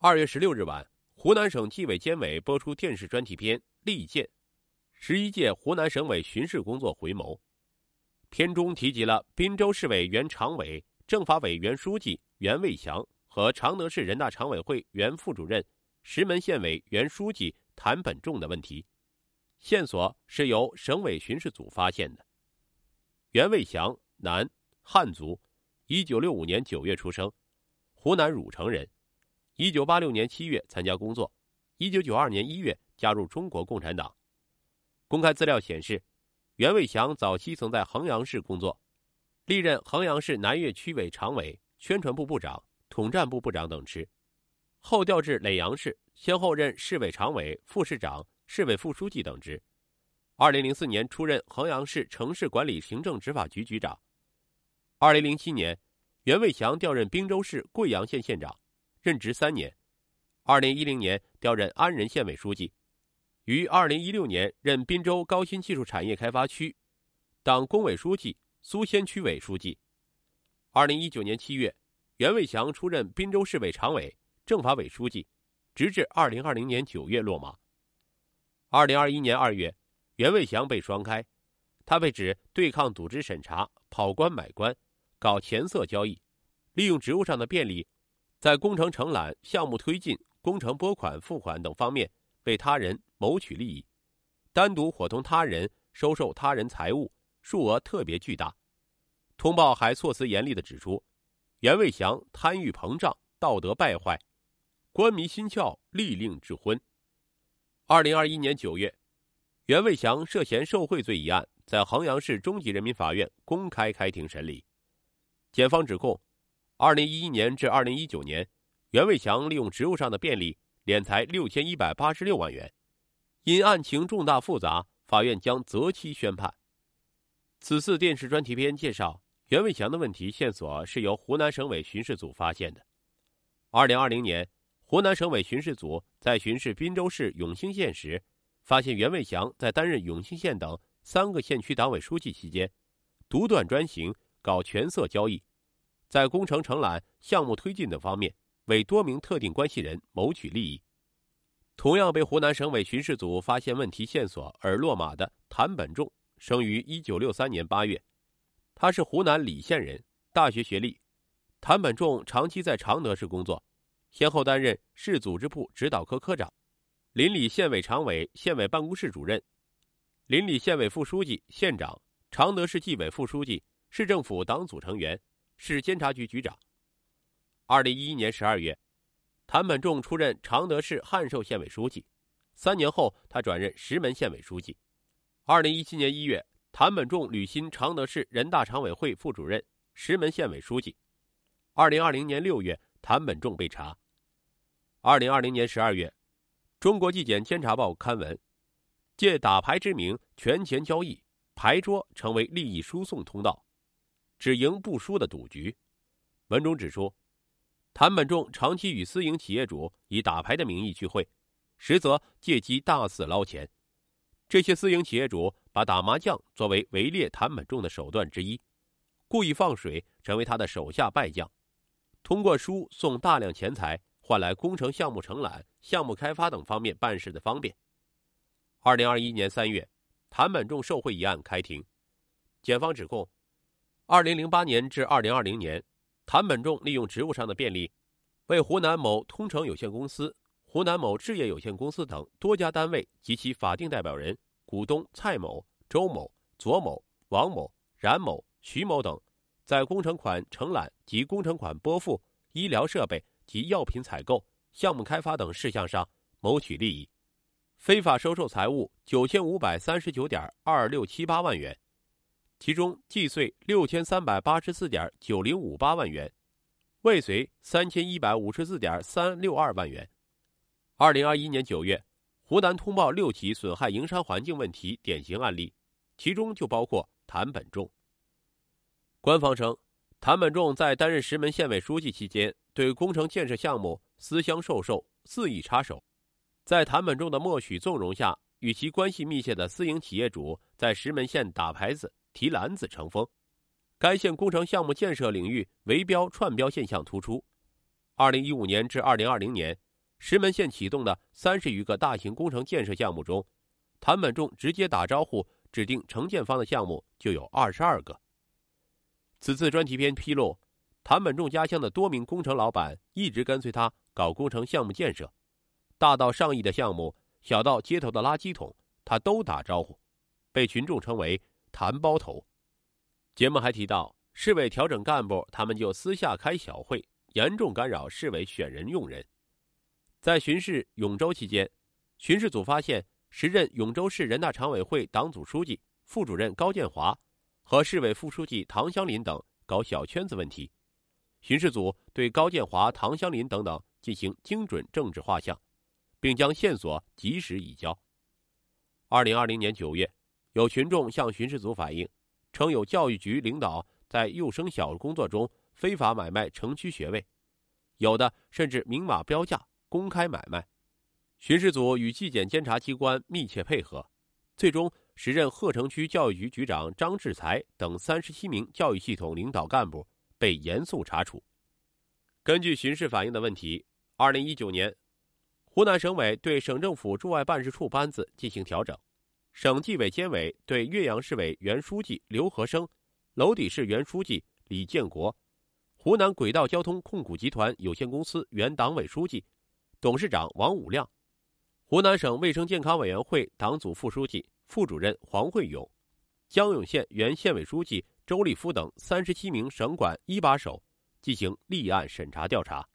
二月十六日晚，湖南省纪委监委播出电视专题片《利剑》，十一届湖南省委巡视工作回眸。片中提及了滨州市委原常委、政法委原书记袁卫祥和常德市人大常委会原副主任、石门县委原书记谭本仲的问题。线索是由省委巡视组发现的。袁卫祥，男，汉族，一九六五年九月出生，湖南汝城人。一九八六年七月参加工作，一九九二年一月加入中国共产党。公开资料显示，袁卫祥早期曾在衡阳市工作，历任衡阳市南岳区委常委、宣传部部长、统战部部长等职，后调至耒阳市，先后任市委常委、副市长、市委副书记等职。二零零四年出任衡阳市城市管理行政执法局局长。二零零七年，袁卫祥调任滨州市贵阳县县长。任职三年，二零一零年调任安仁县委书记，于二零一六年任滨州高新技术产业开发区党工委书记、苏仙区委书记。二零一九年七月，袁卫祥出任滨州市委常委、政法委书记，直至二零二零年九月落马。二零二一年二月，袁卫祥被双开，他被指对抗组织审查、跑官买官、搞钱色交易，利用职务上的便利。在工程承揽、项目推进、工程拨款、付款等方面为他人谋取利益，单独伙同他人收受他人财物，数额特别巨大。通报还措辞严厉地指出，袁卫祥贪欲膨胀、道德败坏、官迷心窍、利令智昏。二零二一年九月，袁卫祥涉嫌受贿罪一案在衡阳市中级人民法院公开开庭审理，检方指控。二零一一年至二零一九年，袁卫祥利用职务上的便利敛财六千一百八十六万元，因案情重大复杂，法院将择期宣判。此次电视专题片介绍袁卫祥的问题线索是由湖南省委巡视组发现的。二零二零年，湖南省委巡视组在巡视滨州市永兴县时，发现袁卫祥在担任永兴县等三个县区党委书记期间，独断专行，搞权色交易。在工程承揽、项目推进等方面，为多名特定关系人谋取利益。同样被湖南省委巡视组发现问题线索而落马的谭本仲，生于一九六三年八月，他是湖南澧县人，大学学历。谭本仲长期在常德市工作，先后担任市组织部指导科科长、临澧县委常委、县委办公室主任、临澧县委副书记、县长、常德市纪委副书记、市政府党组成员。市监察局局长。二零一一年十二月，谭本仲出任常德市汉寿县委书记。三年后，他转任石门县委书记。二零一七年一月，谭本仲履新常德市人大常委会副主任、石门县委书记。二零二零年六月，谭本仲被查。二零二零年十二月，《中国纪检监察报》刊文，借打牌之名权钱交易，牌桌成为利益输送通道。只赢不输的赌局。文中指出，谭本仲长期与私营企业主以打牌的名义聚会，实则借机大肆捞钱。这些私营企业主把打麻将作为围猎谭本仲的手段之一，故意放水成为他的手下败将，通过输送大量钱财换来工程项目承揽、项目开发等方面办事的方便。二零二一年三月，谭本仲受贿一案开庭，检方指控。二零零八年至二零二零年，谭本仲利用职务上的便利，为湖南某通城有限公司、湖南某置业有限公司等多家单位及其法定代表人、股东蔡某、周某、左某、王某、冉某、徐某等，在工程款承揽及工程款拨付、医疗设备及药品采购、项目开发等事项上谋取利益，非法收受财物九千五百三十九点二六七八万元。其中计税六千三百八十四点九零五八万元，未遂三千一百五十四点三六二万元。二零二一年九月，湖南通报六起损害营商环境问题典型案例，其中就包括谭本仲。官方称，谭本仲在担任石门县委书记期间，对工程建设项目私相授受、肆意插手，在谭本仲的默许纵容下，与其关系密切的私营企业主在石门县打牌子。提篮子成风，该县工程项目建设领域围标串标现象突出。二零一五年至二零二零年，石门县启动的三十余个大型工程建设项目中，谭本仲直接打招呼指定承建方的项目就有二十二个。此次专题片披露，谭本仲家乡的多名工程老板一直跟随他搞工程项目建设，大到上亿的项目，小到街头的垃圾桶，他都打招呼，被群众称为“谭包头”。节目还提到，市委调整干部他们就私下开小会，严重干扰市委选人用人。在巡视永州期间，巡视组发现时任永州市人大常委会党组书记、副主任高建华和市委副书记唐香林等搞小圈子问题。巡视组对高建华、唐香林等等进行精准政治画像，并将线索及时移交。二零二零年九月，有群众向巡视组反映，称有教育局领导在幼升小工作中非法买卖城区学位，有的甚至明码标价。公开买卖，巡视组与纪检监察机关密切配合，最终时任鹤城区教育局局长张志才等三十七名教育系统领导干部被严肃查处。根据巡视反映的问题，二零一九年，湖南省委对省政府驻外办事处班子进行调整，省纪委监委对岳阳市委原书记刘和生、娄底市原书记李建国、湖南轨道交通控股集团有限公司原党委书记。董事长王武亮，湖南省卫生健康委员会党组副书记、副主任黄慧勇，江永县原县委书记周立夫等三十七名省管一把手进行立案审查调查。